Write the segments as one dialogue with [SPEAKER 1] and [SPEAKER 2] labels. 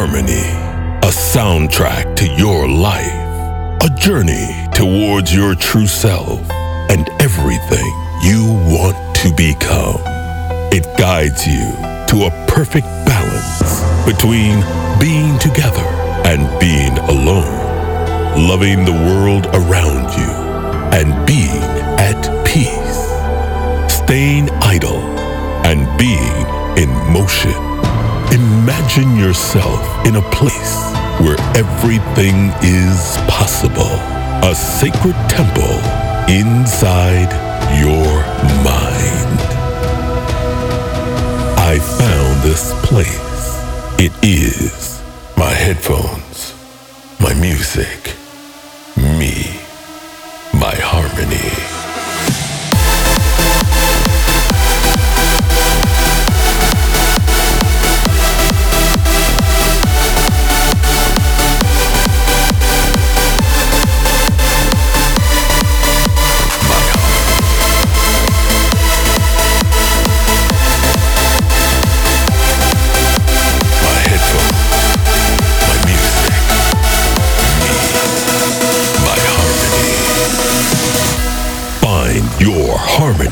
[SPEAKER 1] Harmony, a soundtrack to your life, a journey towards your true self and everything you want to become. It guides you to a perfect balance between being together and being alone, loving the world around you and being at peace, staying idle and being in motion. Imagine yourself in a place where everything is possible, a sacred temple inside your mind. I found this place. It is my headphones, my music, me, my harmony.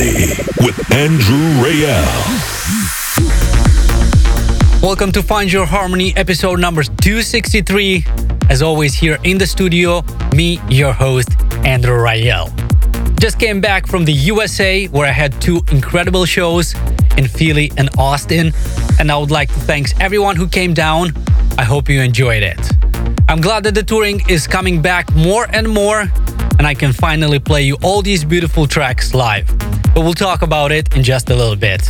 [SPEAKER 1] With Andrew Rayel.
[SPEAKER 2] Welcome to Find Your Harmony, episode number 263. As always, here in the studio, me, your host, Andrew Rayel. Just came back from the USA where I had two incredible shows in Philly and Austin, and I would like to thank everyone who came down. I hope you enjoyed it. I'm glad that the touring is coming back more and more and I can finally play you all these beautiful tracks live. But we'll talk about it in just a little bit.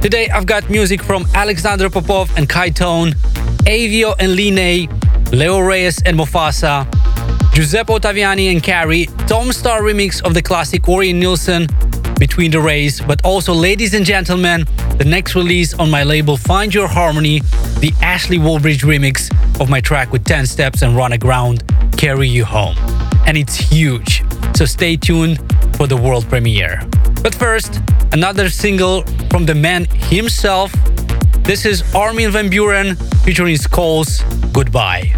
[SPEAKER 2] Today I've got music from Alexander Popov and Kai Tone, Avio and Line, Leo Reyes and Mofasa, Giuseppe Ottaviani and Carrie, Tom Staar remix of the classic Orjan Nilsen, Between the Rays, but also, ladies and gentlemen, the next release on my label Find Your Harmony, the Ashley Wallbridge remix of my track with 10 steps and run aground, Carry You Home and it's huge. So stay tuned for the world premiere. But first, another single from the man himself. This is Armin van Buuren featuring Skulls Goodbye.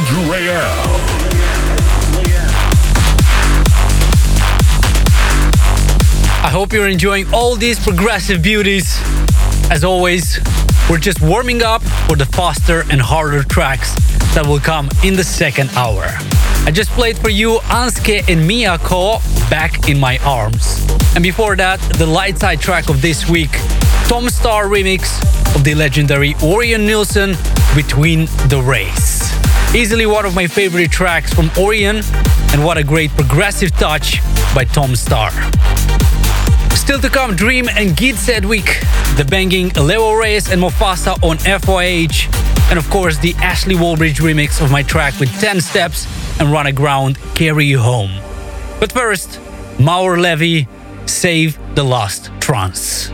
[SPEAKER 1] Rayel.
[SPEAKER 2] I hope you're enjoying all these progressive beauties. As always, we're just warming up for the faster and harder tracks that will come in the second hour. I just played for you Anske and Miyako Back in My Arms. And before that, the light side track of this week, Tom Staar remix of the legendary Orjan Nilsen Between the Rays. Easily one of my favorite tracks from Orjan, and what a great progressive touch by Tom Staar. Still to come, Dream and Git Sedgwick, the banging Leo Reyes and Mofasa on FYH, and of course the Ashley Wallbridge remix of my track with 10 steps and Run Aground Carry You Home. But first, Maor Levi, Save the Last Trance.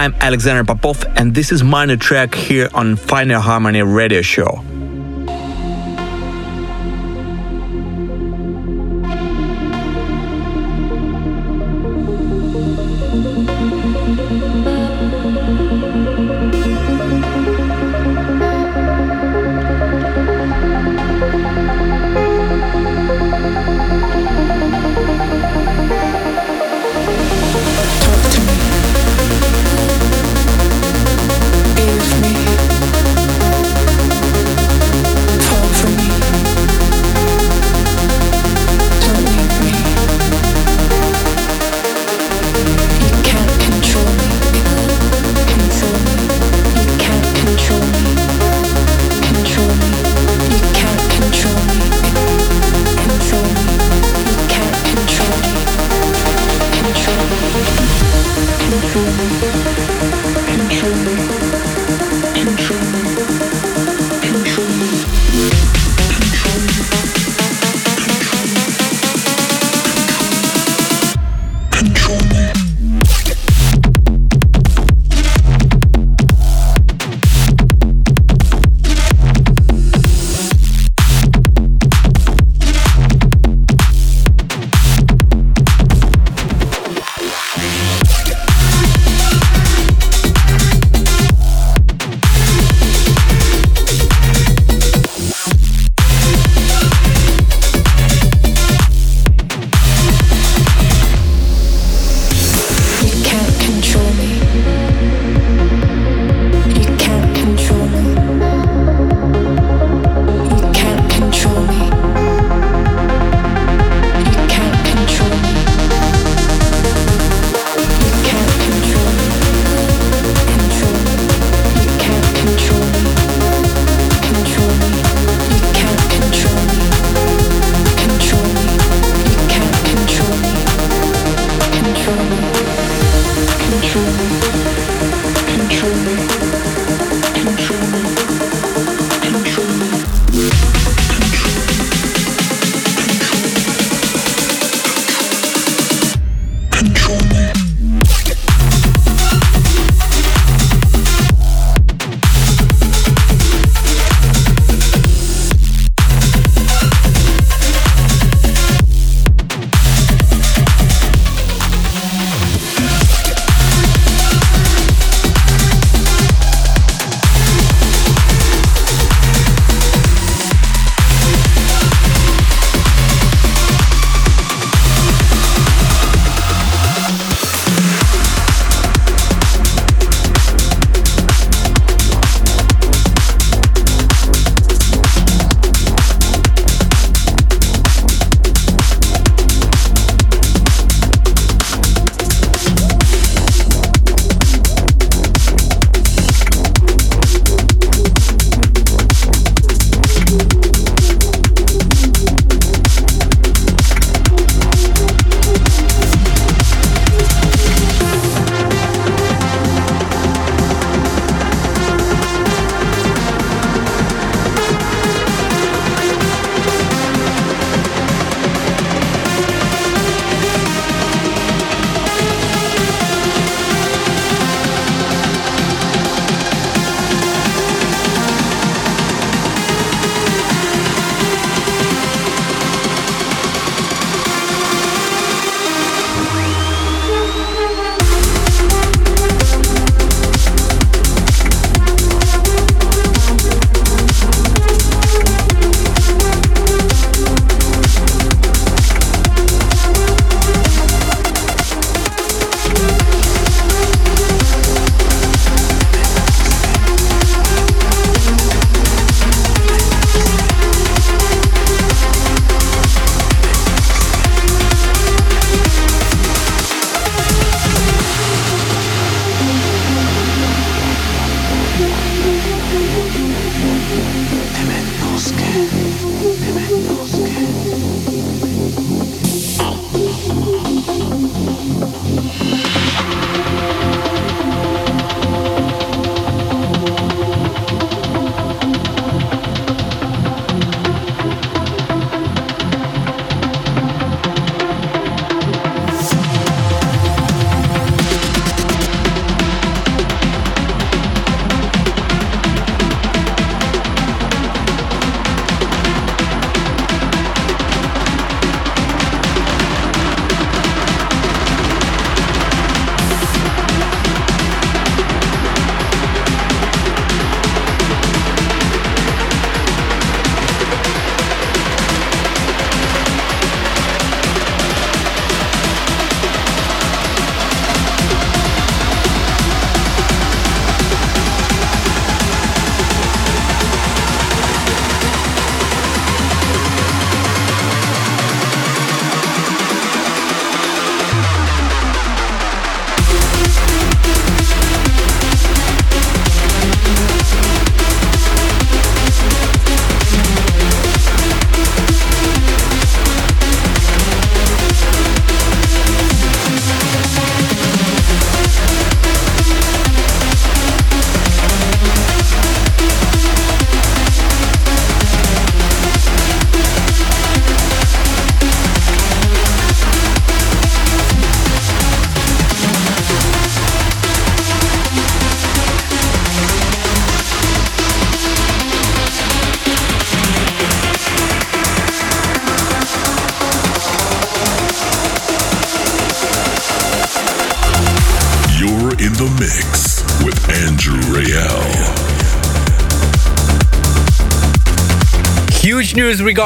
[SPEAKER 3] I'm Alexander Popov, and this is new track here on Final Harmony radio show.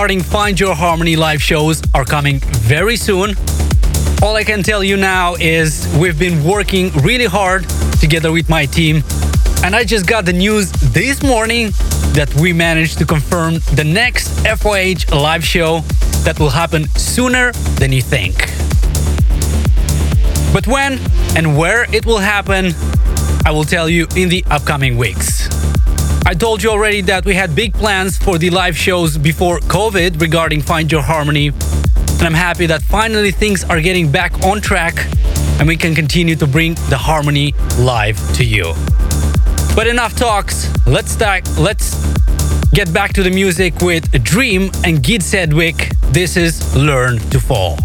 [SPEAKER 2] Regarding Find Your Harmony live shows are coming very soon. All I can tell you now is we've been working really hard together with my team, and I just got the news this morning that we managed to confirm the next FYH live show that will happen sooner than you think. But when and where it will happen, I will tell you in the upcoming weeks. I told you already that we had big plans for the live shows before COVID regarding Find Your Harmony, and I'm happy that finally things are getting back on track and we can continue to bring the harmony live to you. But enough talks. Let's. Let's get back to the music with Dream and Gid Sedgwick. This is Learn to Fall.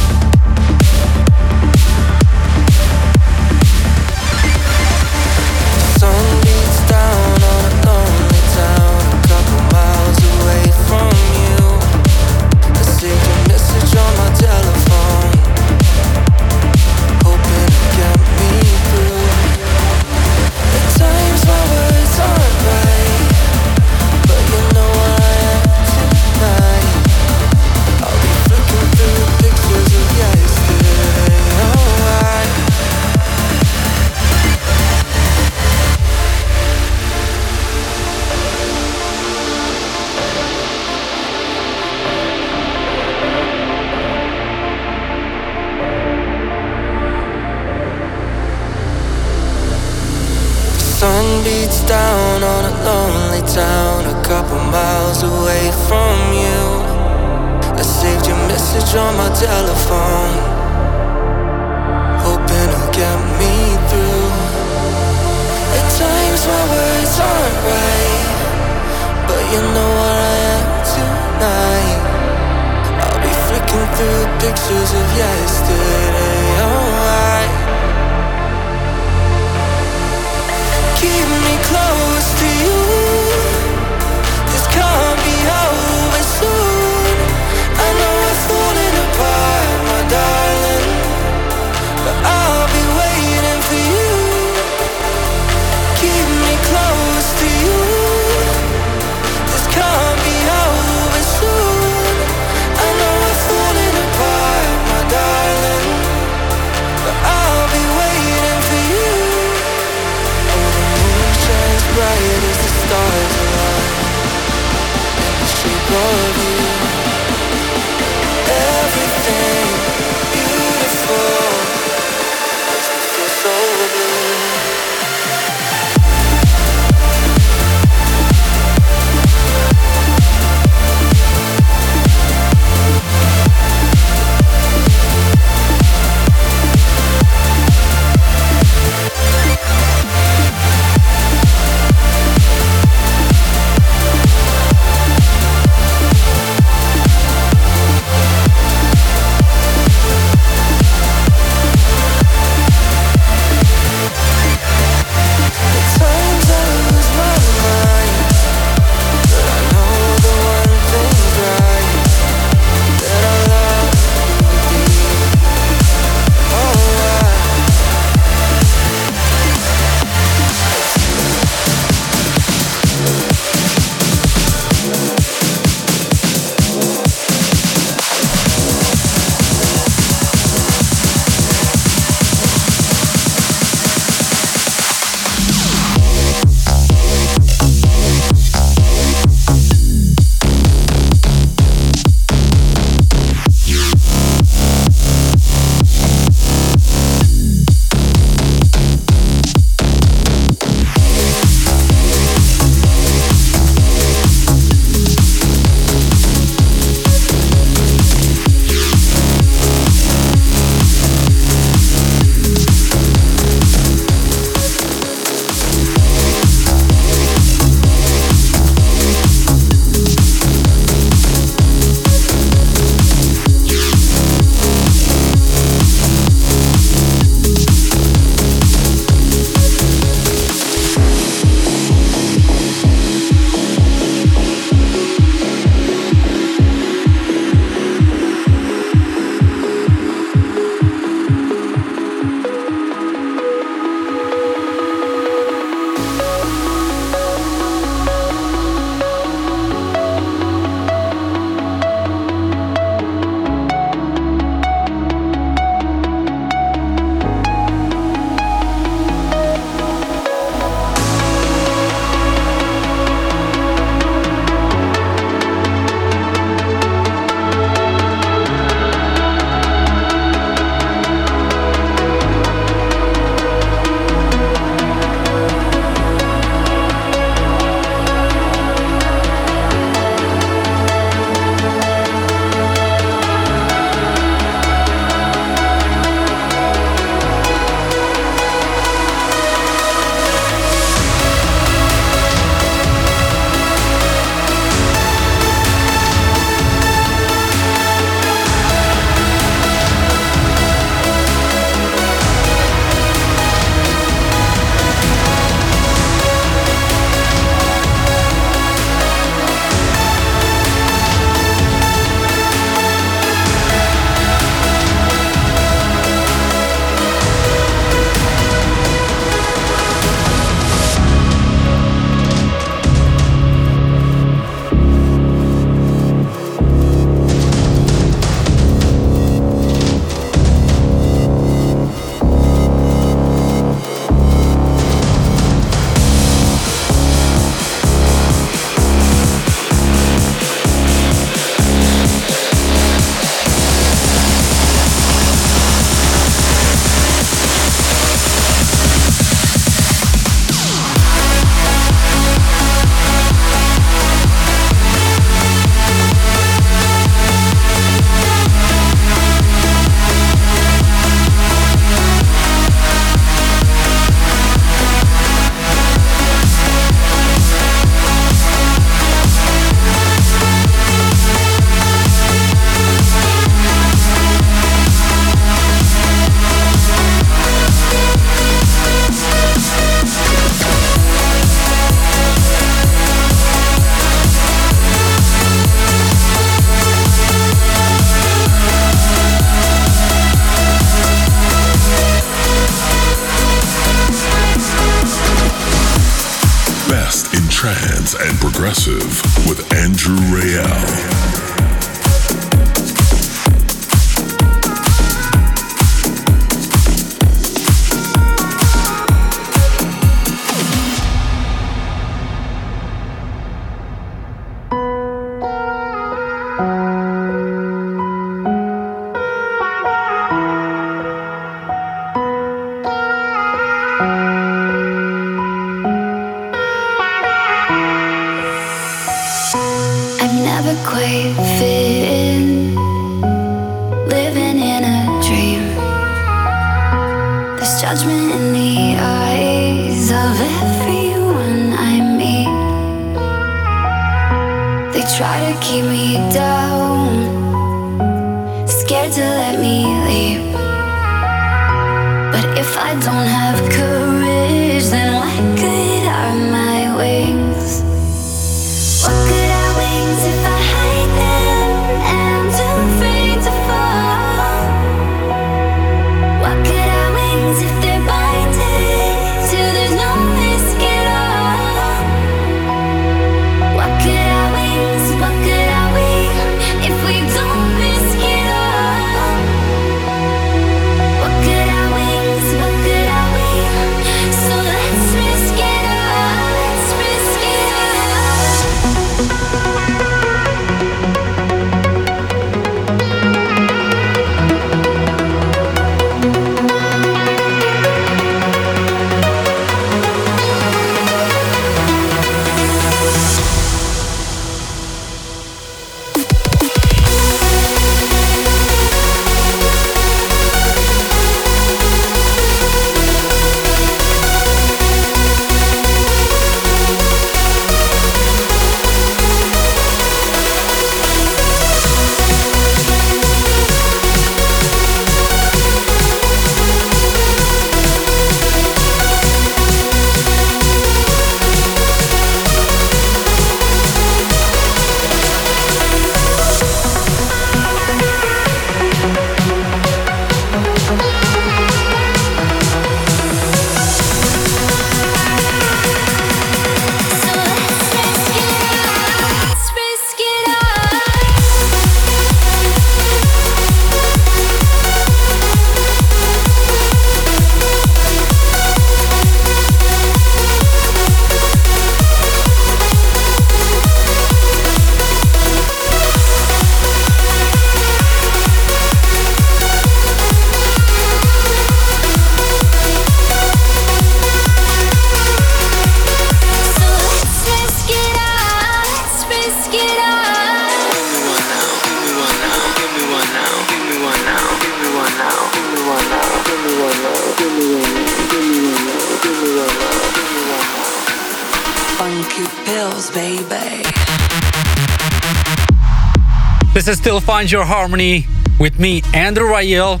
[SPEAKER 2] Find Your Harmony with me, Andrew Rayel.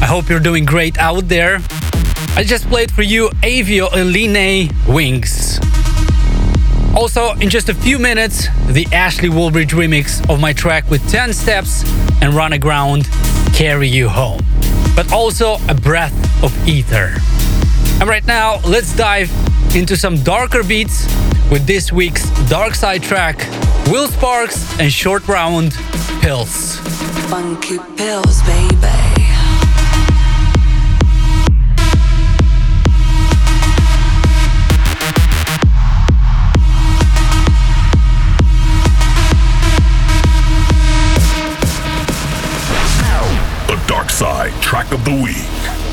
[SPEAKER 2] I hope you're doing great out there. I just played for you Avio Eline Wings. Also, in just a few minutes, the Ashley Wallbridge remix of my track with 10 steps and Run Aground, Carry You Home. But also a breath of ether. And right now, let's dive into some darker beats with this week's Dark Side track, Will Sparks and Short Round pills.
[SPEAKER 4] Funky pills, baby.
[SPEAKER 1] The Dark Side track of the week.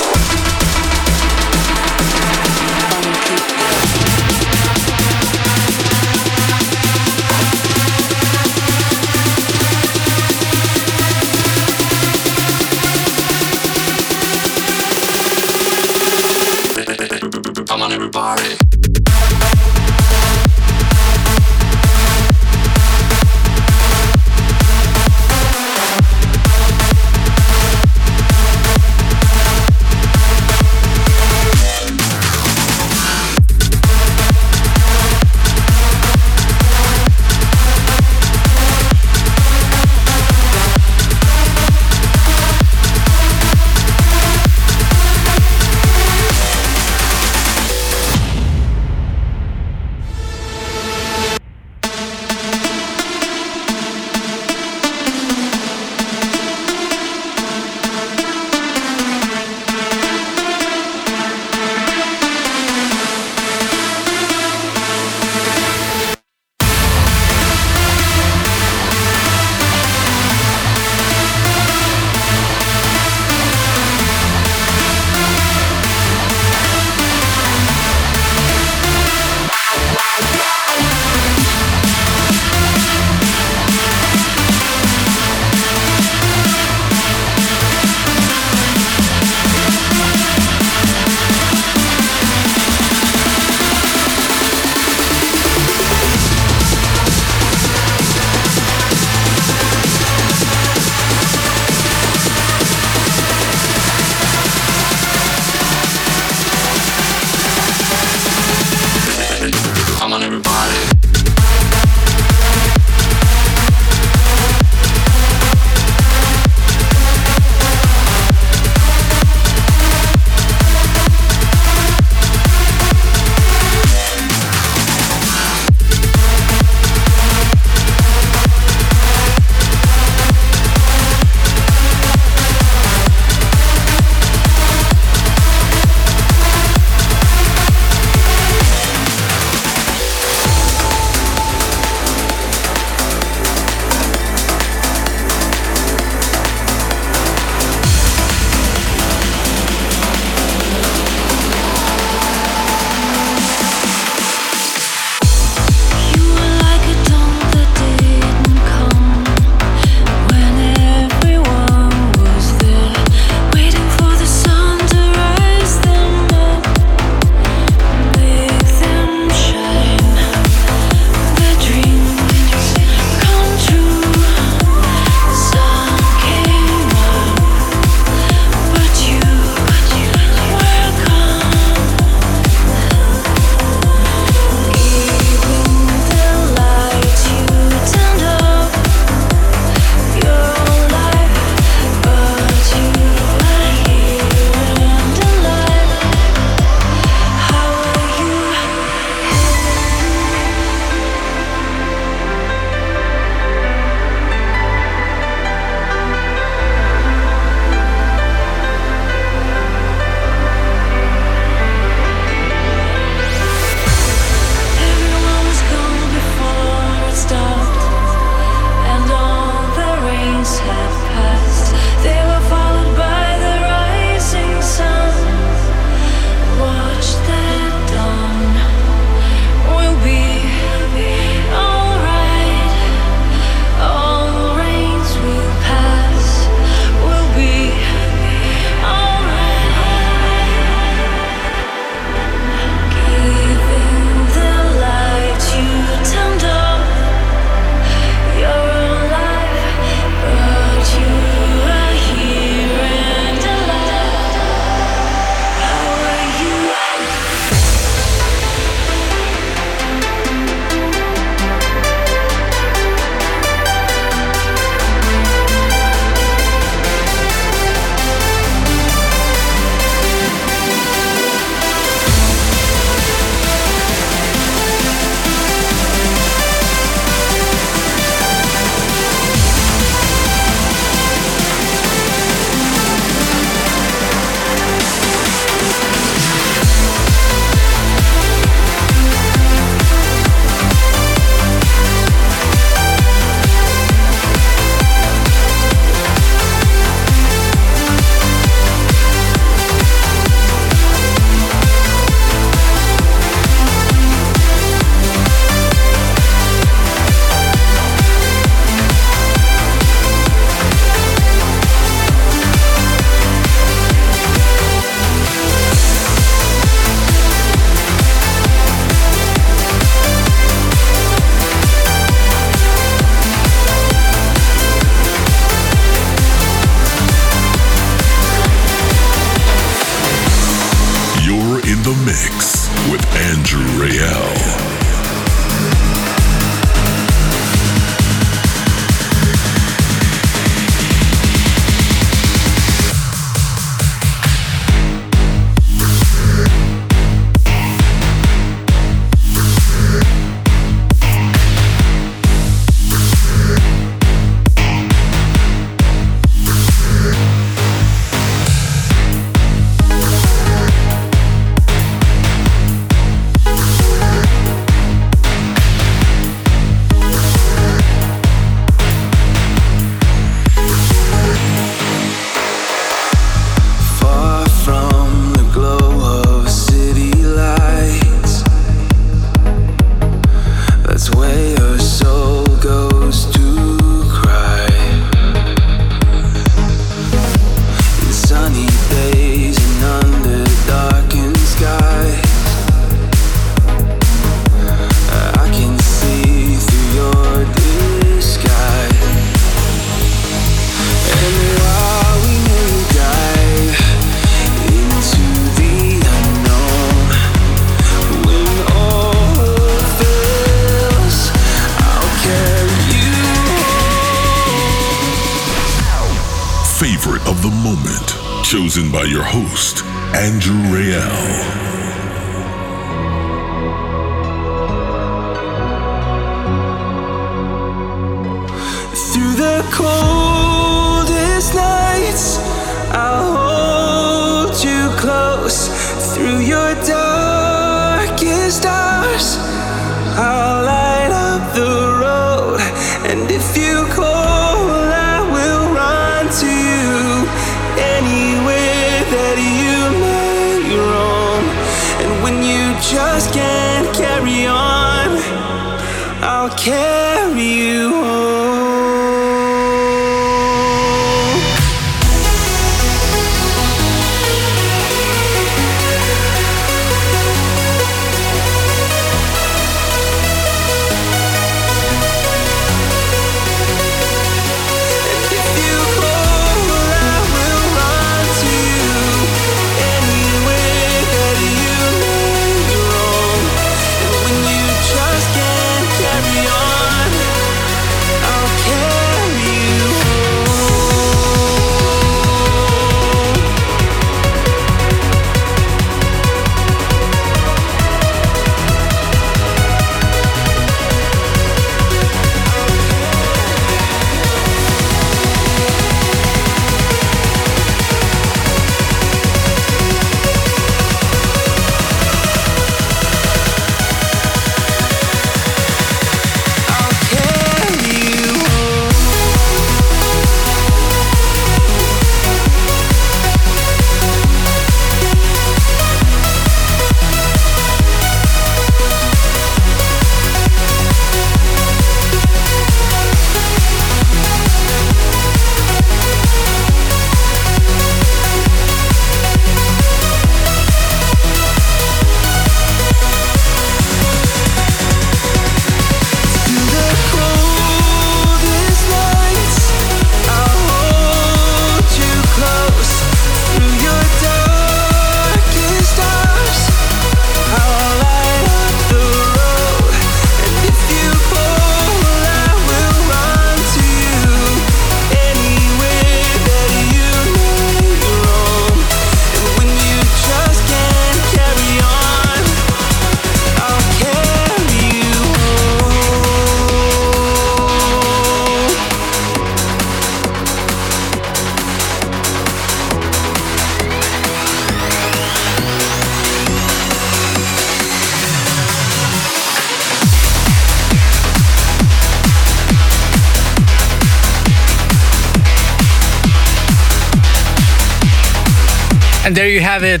[SPEAKER 2] Have it.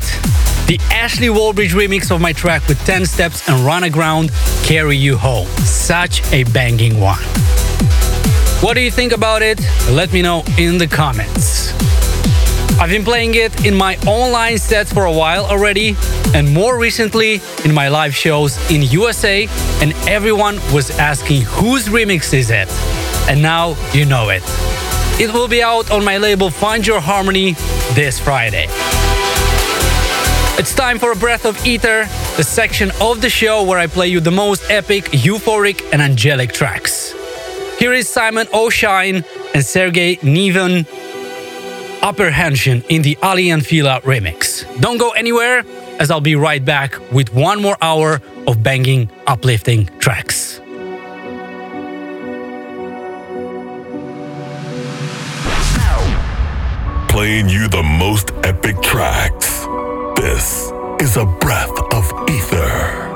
[SPEAKER 2] The Ashley Wallbridge remix of my track with 10 steps and run aground carry you home. Such a banging one. What do you think about it? Let me know in the comments. I've been playing it in my online sets for a while already, and more recently in my live shows in USA, and everyone was asking whose remix is it? And now you know it. It will be out on my label Find Your Harmony this Friday. It's time for a breath of ether, the section of the show where I play you the most epic, euphoric, and angelic tracks. Here is Simon O'Shine and Sergey Nevone Apprehension in the Aly & Fila remix. Don't go anywhere, as I'll be right back with one more hour of banging, uplifting tracks.
[SPEAKER 1] Playing you the most epic tracks. This is a breath of ether.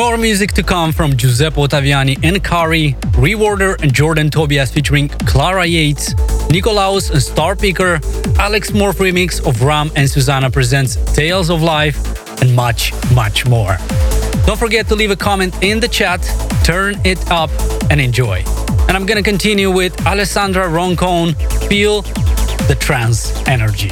[SPEAKER 2] More music to come from Giuseppe Ottaviani and Kari, Reorder and Jordan Tobias featuring Clara Yates, Nikolaus and Star Picker, Alex Morph remix of Ram and Susana presents Tales of Life, and much, much more. Don't forget to leave a comment in the chat, turn it up, and enjoy. And I'm gonna continue with Alessandra Roncone, Feel the Trance Energy.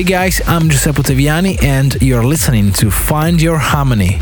[SPEAKER 5] Hey guys, I'm Giuseppe Ottaviani and you're listening to Find Your Harmony.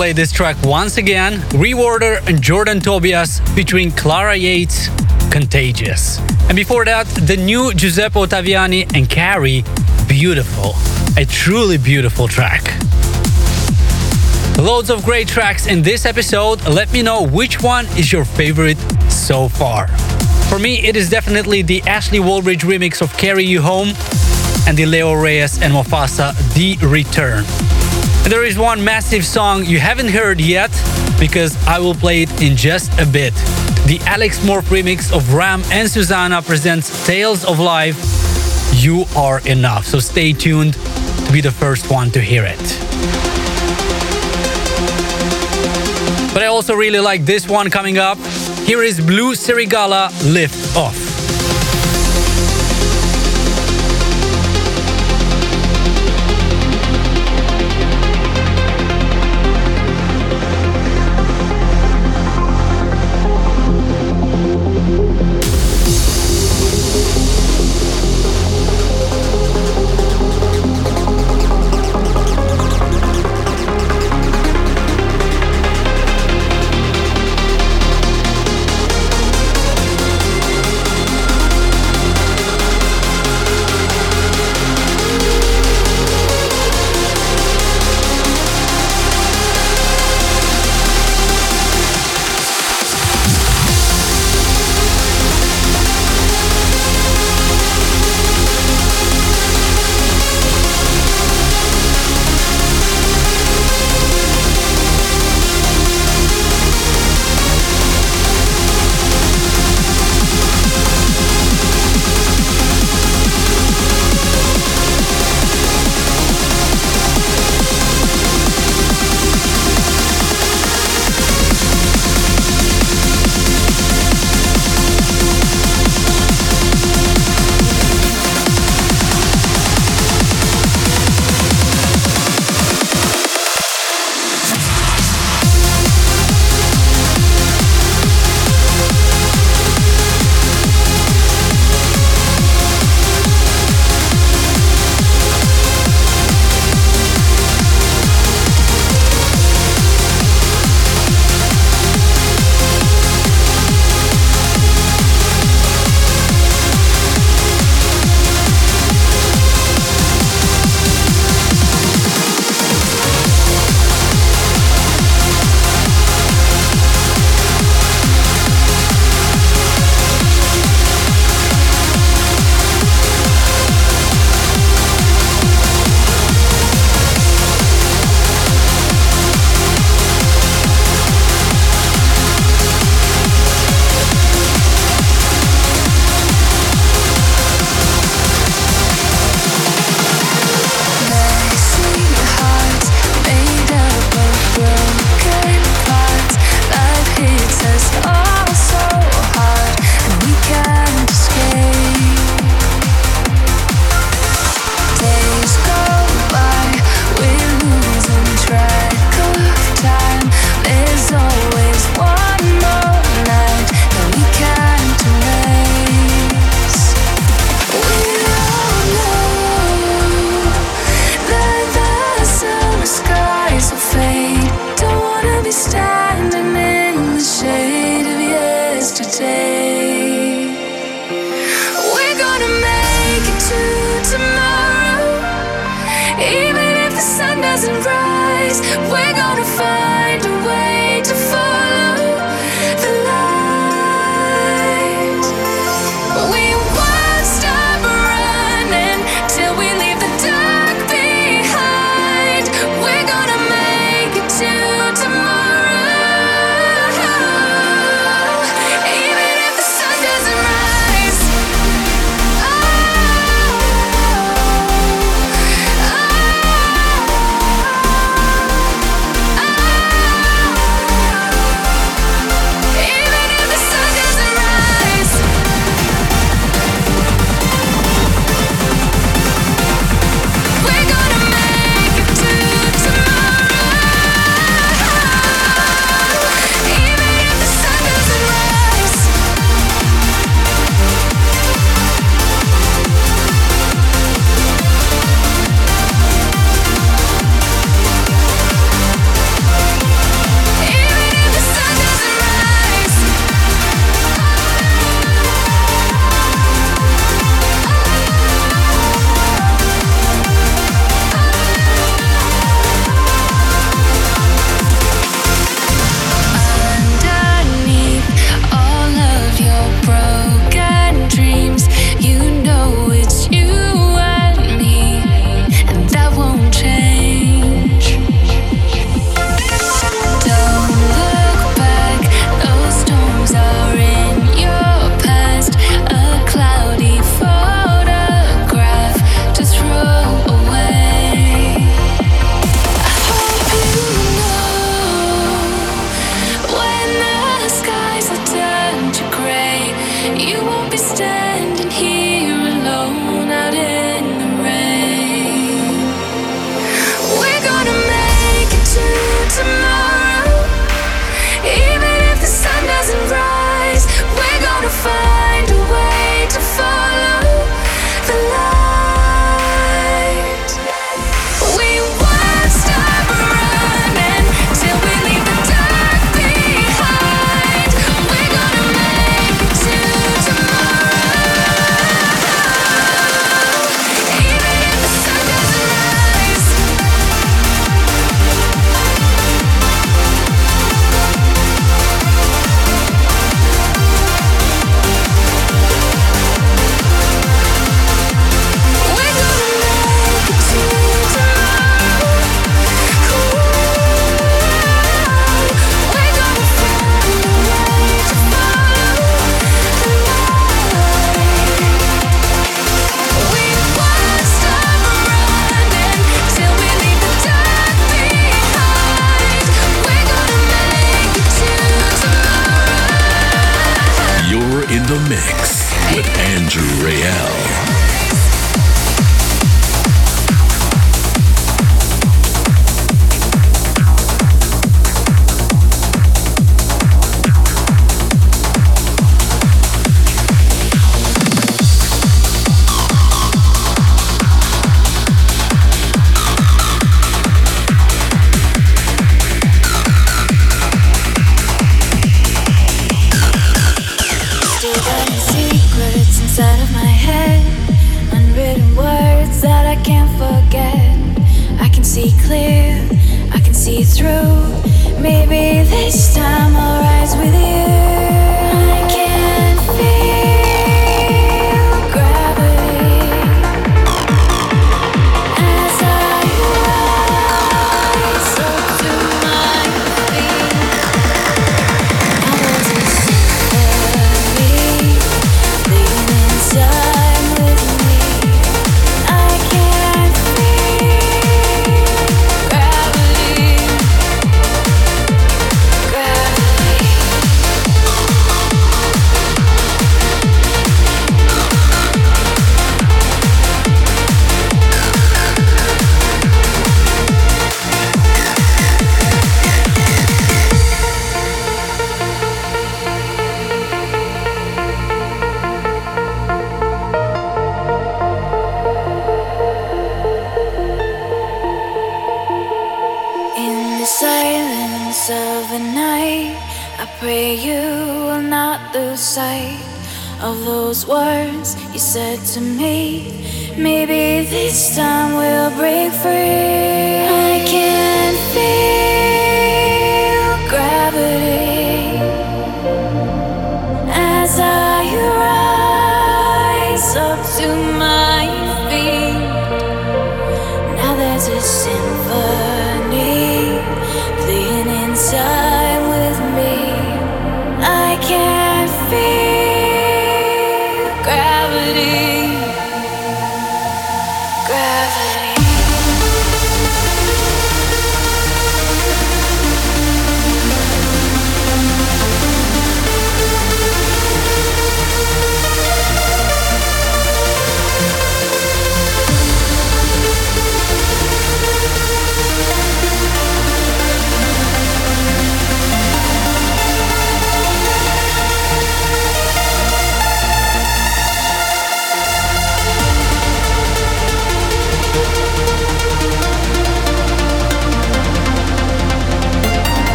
[SPEAKER 2] Play this track once again. Reorder and Jordan Tobias featuring Clara Yates, Contagious. And before that, the new Giuseppe Ottaviani and Carrie, Beautiful. A truly beautiful track. Loads of great tracks in this episode. Let me know which one is your favorite so far. For me, it is definitely the Ashley Wallbridge remix of Carry You Home and the Leo Reyes and Mofasa The Return. And there is one massive song you haven't heard yet because I will play it in just a bit. The Alex Morph remix of Ram and Susana presents Tales of Life. You are enough. So stay tuned to be the first one to hear it. But I also really like this one coming up. Here is Blue Serigala Lift Off.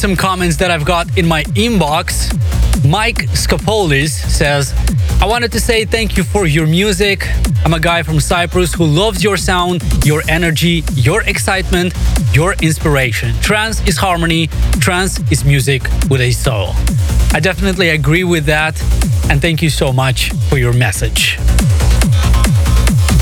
[SPEAKER 2] Some comments that I've got in my inbox. Mike Scopolis says, I wanted to say thank you for your music. I'm a guy from Cyprus who loves your sound, your energy, your excitement, your inspiration. Trance is harmony, trance is music with a soul. I definitely agree with that, and thank you so much for your message.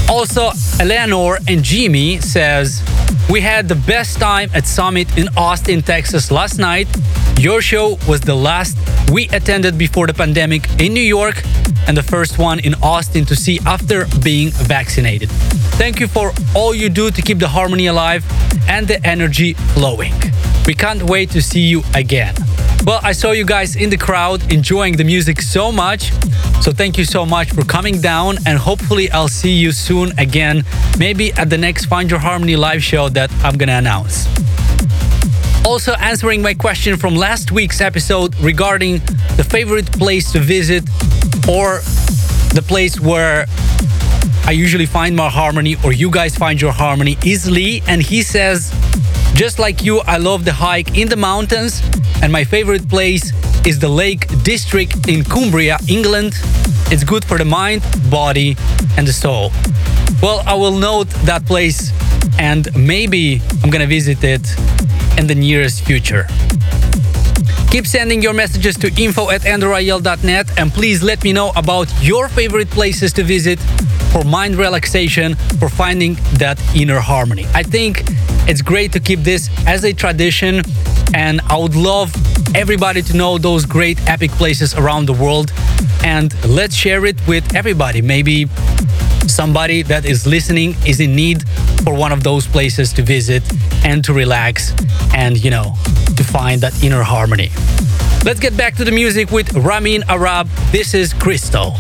[SPEAKER 2] Also, Eleanor and Jimmy says, we had the best time at Summit in Austin, Texas last night. Your show was the last we attended before the pandemic in New York and the first one in Austin to see after being vaccinated. Thank you for all you do to keep the harmony alive and the energy flowing. We can't wait to see you again. Well, I saw you guys in the crowd enjoying the music so much. So thank you so much for coming down and hopefully I'll see you soon again, maybe at the next Find Your Harmony live show that I'm gonna announce. Also answering my question from last week's episode regarding the favorite place to visit or the place where I usually find my harmony or you guys find your harmony is Lee and he says just like you, I love the hike in the mountains, and my favorite place is the Lake District in Cumbria, England. It's good for the mind, body, and the soul. Well, I will note that place, and maybe I'm gonna visit it in the nearest future. Keep sending your messages to info at andrewrayel.net and please let me know about your favorite places to visit for mind relaxation, for finding that inner harmony. I think it's great to keep this as a tradition, and I would love everybody to know those great epic places around the world. And let's share it with everybody. Maybe somebody that is listening is in need for one of those places to visit and to relax and, you know, to find that inner harmony. Let's get back to the music with Ramin Arab. This is Crystal.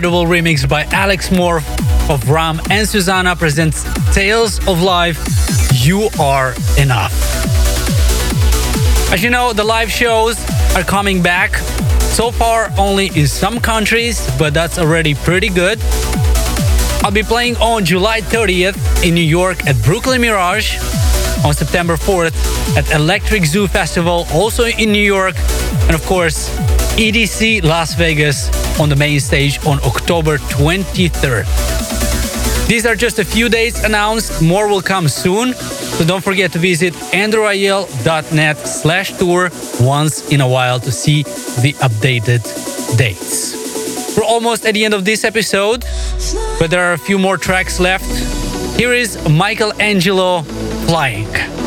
[SPEAKER 2] Incredible remix by Alex Moore of Ram and Susana presents Tales of Life You Are Enough. As you know, the live shows are coming back. So far, only in some countries, but that's already pretty good. I'll be playing on July 30th in New York at Brooklyn Mirage, on September 4th at Electric Zoo Festival, also in New York, and of course, EDC Las Vegas on the main stage on October 23rd. These are just a few dates announced, more will come soon, so don't forget to visit andrewrayel.net slash tour once in a while to see the updated dates. We're almost at the end of this episode, but there are a few more tracks left. Here is Michael Angelo flying.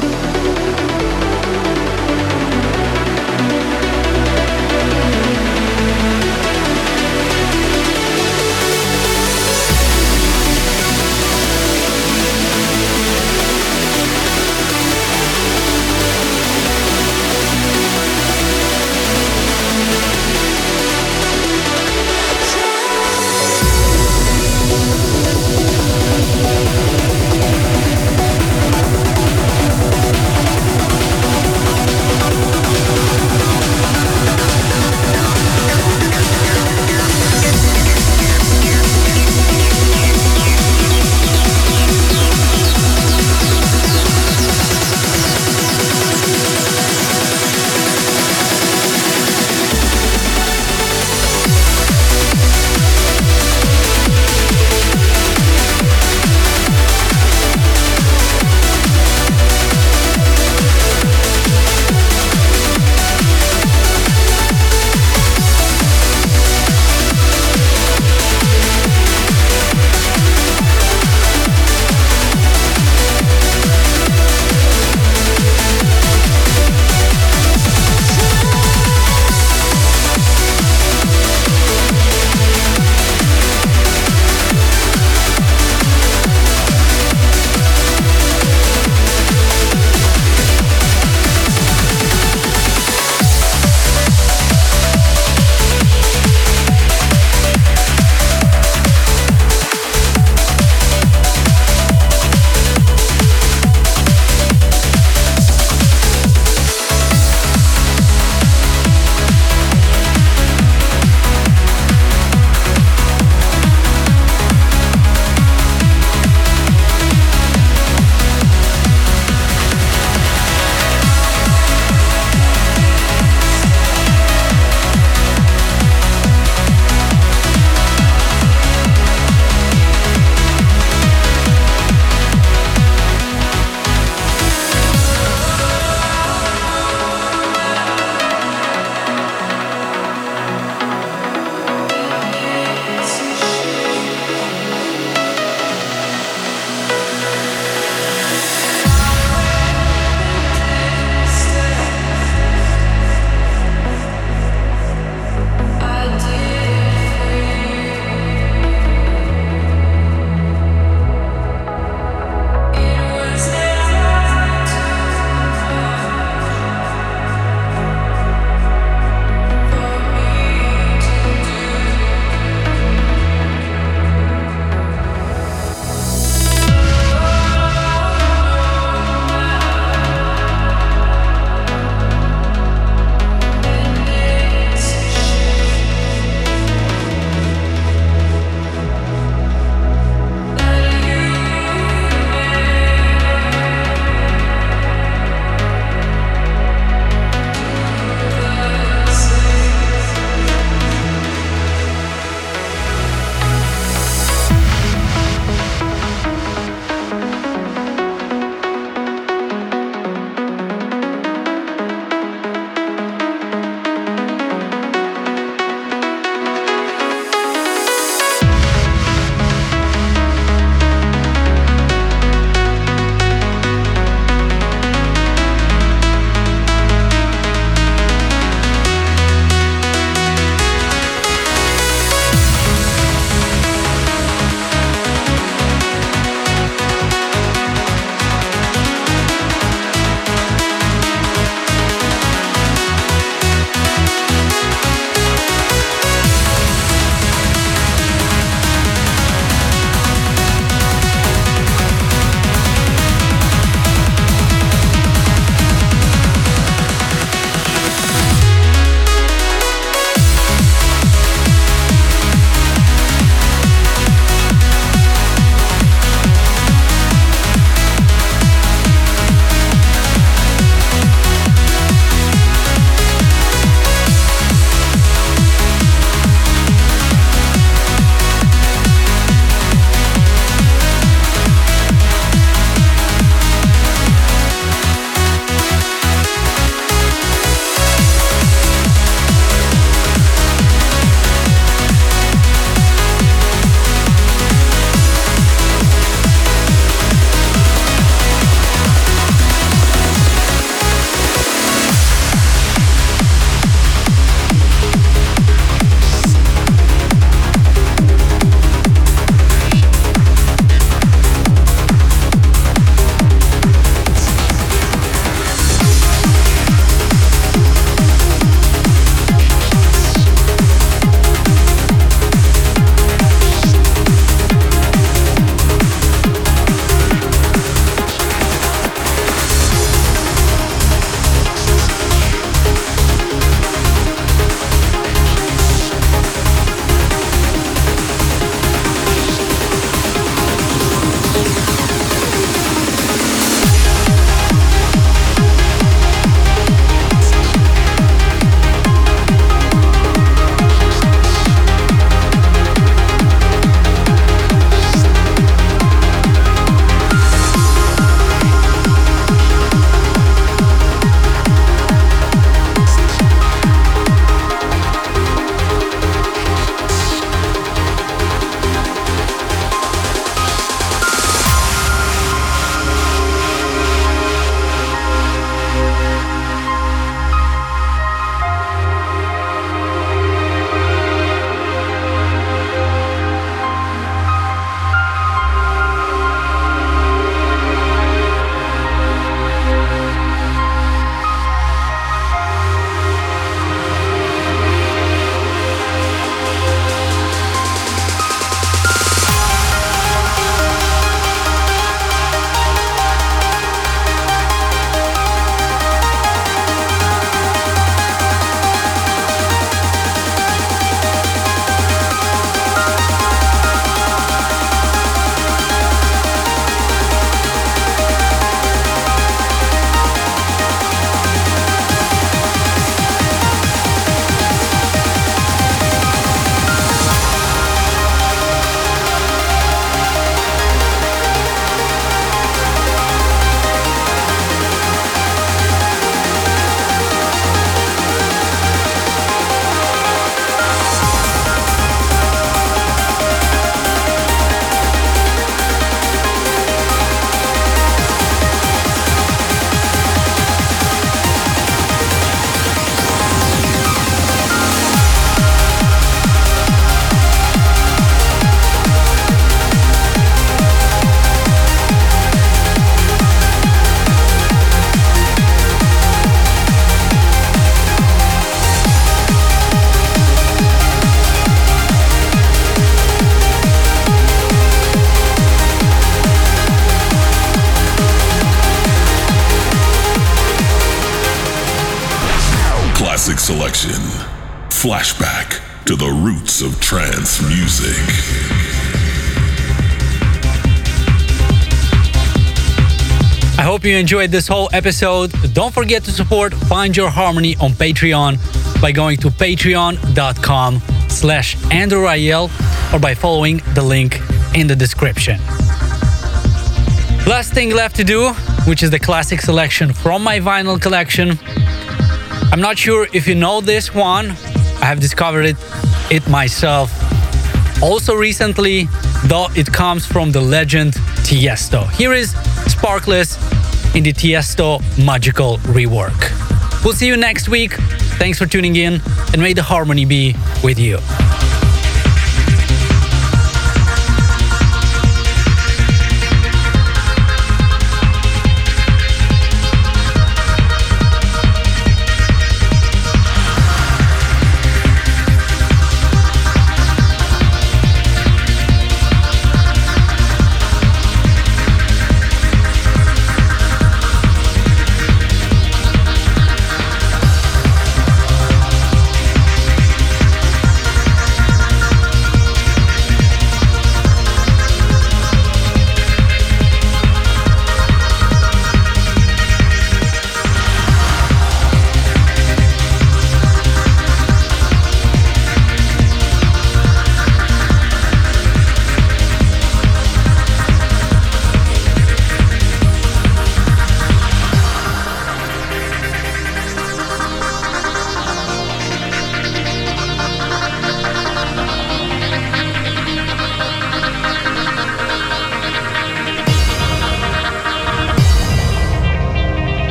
[SPEAKER 2] Enjoyed this whole episode. Don't forget to support Find Your Harmony on Patreon by going to patreon.com slash Andrew or by following the link in the description. Last thing left to do, which is the classic selection from my vinyl collection. I'm not sure if you know this one. I have discovered it, it myself. Also recently, though it comes from the legend Tiesto. Here is Sparkles in the Tiesto Magical rework. We'll see you next week. Thanks for tuning in, and may the harmony be with you.